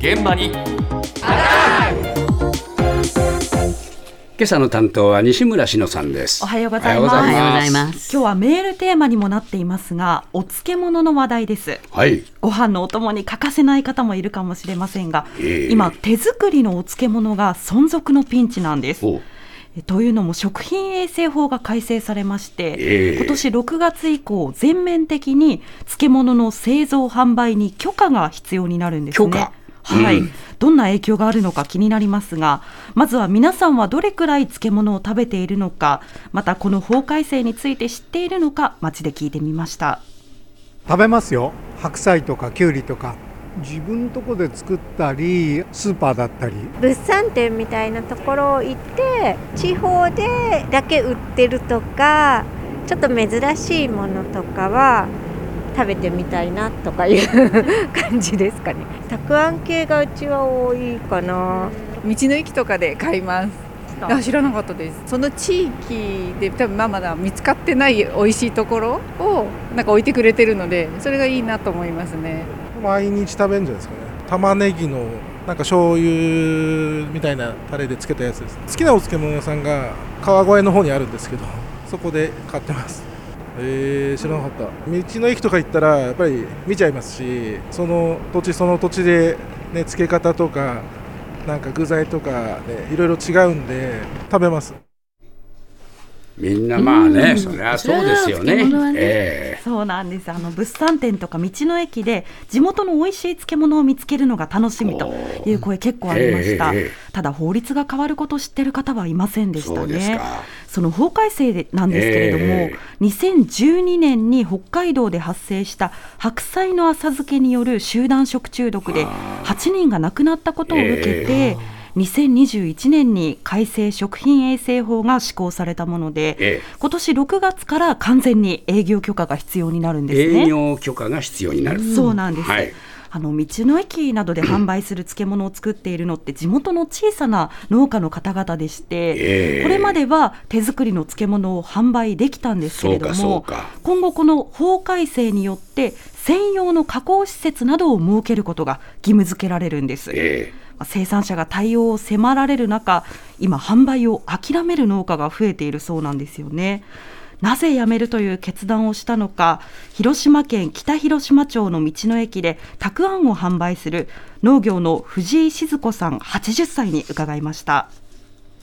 現場に今朝の担当は西村篠さんです。おはようございます。おはようございます今日はメールテーマにもなっていますが、お漬物の話題です。はい。ご飯のお供に欠かせない方もいるかもしれませんが、ええ今手作りのお漬物が存続のピンチなんです。というのも食品衛生法が改正されまして、ええ今年6月以降全面的に漬物の製造販売に許可が必要になるんですね。はい、うん。どんな影響があるのか気になりますがまずは皆さんはどれくらい漬物を食べているのかまたこの法改正について知っているのか街で聞いてみました。食べますよ。白菜とかきゅうりとか。自分とこで作ったりスーパーだったり。物産展みたいなところを行って地方でだけ売ってるとかちょっと珍しいものとかは食べてみたいなとかいう感じですかね。たくあん系がうちは多いかな。道の駅とかで買います。あ知らなかったです。その地域で多分まあまだ見つかってない美味しいところをなんか置いてくれてるのでそれがいいなと思いますね。毎日食べるんじゃないですかね。玉ねぎのなんか醤油みたいなタレでつけたやつです。好きなお漬物屋さんが川越の方にあるんですけどそこで買ってますえー、知らなかった。道の駅とか行ったらやっぱり見ちゃいますしその土地その土地でね漬け方とかなんか具材とかねいろいろ違うんで食べます。みんなまあね、うん。そりゃそうですよね。ねえそうなんです。あの物産展とか道の駅で地元の美味しい漬物を見つけるのが楽しみという声結構ありました、ええええただ法律が変わることを知ってる方はいませんでしたね。か。その法改正でなんですけれども、え2012年に北海道で発生した白菜の浅漬けによる集団食中毒で8人が亡くなったことを受けて、2021年に改正食品衛生法が施行されたもので、え今年6月から完全に営業許可が必要になるんえですね。営業許可が必要になる。そうなんです、はい。あの道の駅などで販売する漬物を作っているのって 地元の小さな農家の方々でして、ええ。これまでは手作りの漬物を販売できたんですけれども今後この法改正によって専用の加工施設などを設けることが義務付けられるんです。え。まあ生産者が対応を迫られる中今販売を諦める農家が増えているそうなんですよねなぜ辞めるという決断をしたのか広島県北広島町の道の駅でたくあんを販売する農業の藤井静子さん80歳に伺いました。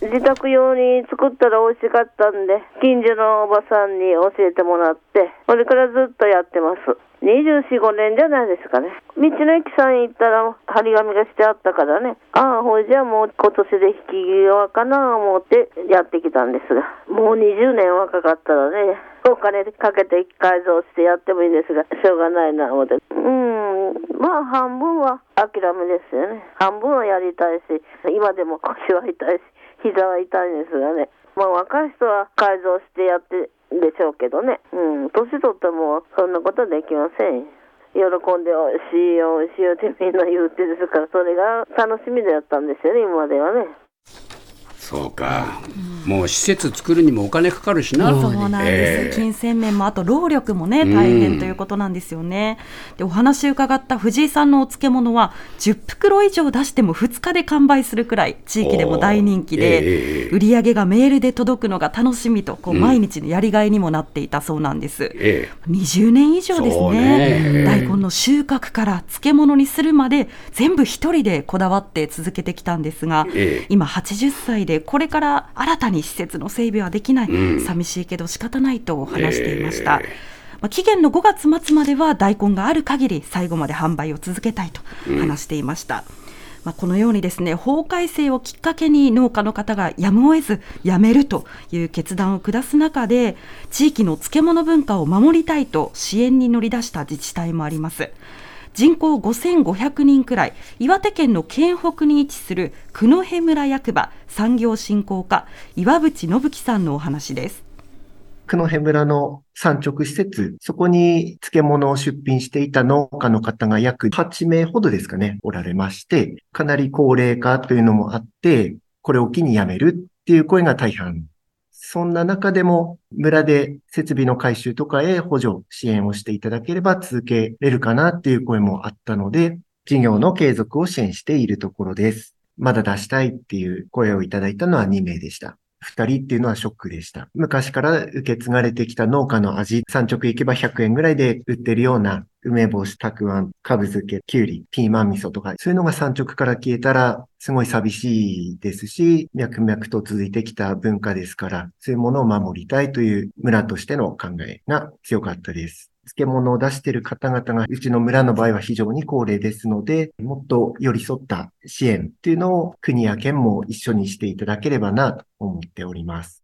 自宅用に作ったら美味しかったんで近所のおばさんに教えてもらってそれからずっとやってます。245年じゃないですかね。道の駅さん行ったら張り紙がしてあったからね。ああほいじゃあもう今年で引き際かな思ってやってきたんですが。もう20年若かったらね。お金かけて改造してやってもいいんですが。しょうがないな思って。うん。まあ半分は諦めですよね。半分はやりたいし今でも腰は痛いし膝は痛いんですがね。まあ若い人は改造してやってでしょうけどね。うん。年取ってもそんなことできません。喜んでおいしいよおいしいよってみんな言ってですからそれが楽しみだったんですよね今まではね。そうか。もう施設作るにもお金かかるしな。そうなんです、ええ。金銭面もあと労力もね大変ということなんですよね、でお話伺った藤井さんのお漬物は10袋以上出しても2日で完売するくらい地域でも大人気で、ええ売り上げがメールで届くのが楽しみとこううん。毎日のやりがいにもなっていたそうなんです、え20年以上ですね。ね。大根の収穫から漬物にするまで全部一人でこだわって続けてきたんですが、ええ。今80歳でこれから新たに施設の整備はできない、うん。寂しいけど仕方ないと話していました、えまあ期限の5月末までは大根がある限り最後まで販売を続けたいと話していました、まあ、このようにですね法改正をきっかけに農家の方がやむを得ずやめるという決断を下す中で地域の漬物文化を守りたいと支援に乗り出した自治体もあります人口5500人くらい岩手県の県北に位置する九戸村役場産業振興課岩渕信樹さんのお話です九戸村の産直施設、そこに漬物を出品していた農家の方が約8名ほどですかね、おられまして、かなり高齢化というのもあって、これを機に辞めるっていう声が大半。そんな中でも、村で設備の改修とかへ補助、支援をしていただければ続けれるかなっていう声もあったので、事業の継続を支援しているところです。まだ出したいっていう声をいただいたのは2名でした。2人っていうのはショックでした。昔から受け継がれてきた農家の味、産直行けば100円ぐらいで売ってるような梅干し、たくあん、かぶ漬け、きゅうり、ピーマン味噌とか、そういうのが産直から消えたら、すごい寂しいですし、脈々と続いてきた文化ですから、そういうものを守りたいという村としての考えが強かったです。漬物を出している方々が、うちの村の場合は非常に高齢ですので、もっと寄り添った支援っていうのを国や県も一緒にしていただければなと思っております。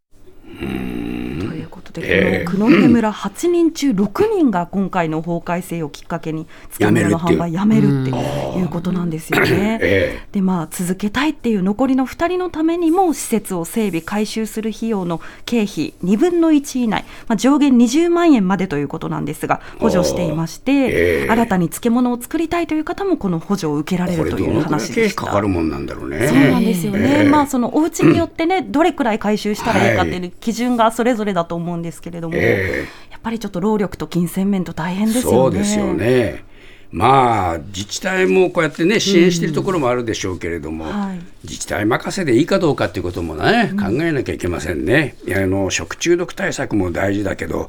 ことで、ええこの黒根村8人中6人が今回の法改正をきっかけに漬物の販売やめるっていうことなんですよね。えでまあ続けたいっていう残りの2人のためにも施設を整備改修する費用の経費2分の1以内、まあ、上限20万円までということなんですが補助していまして、ええ。新たに漬物を作りたいという方もこの補助を受けられれるという話でした。かかるもんなんだろうね。そうなんですよね、ええ。まあそのお家によってね、どれくらい回収したらいいかっていう基準がそれぞれだと思うんですけれども、えやっぱりちょっと労力と金銭面と大変えですよね。そうですよね。まあ自治体もこうやってね支援しているところもあるでしょうけれども、はい自治体任せでいいかどうかっていうこともね、考えなきゃいけませんね。いやあの食中毒対策も大事だけど、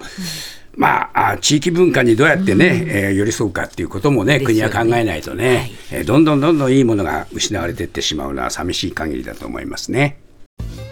まああ地域文化にどうやってね、えー寄り添うかっていうこともね国は考えないとね、えーどんどんどんどんいいものが失われていってしまうのは寂しい限りだと思いますね。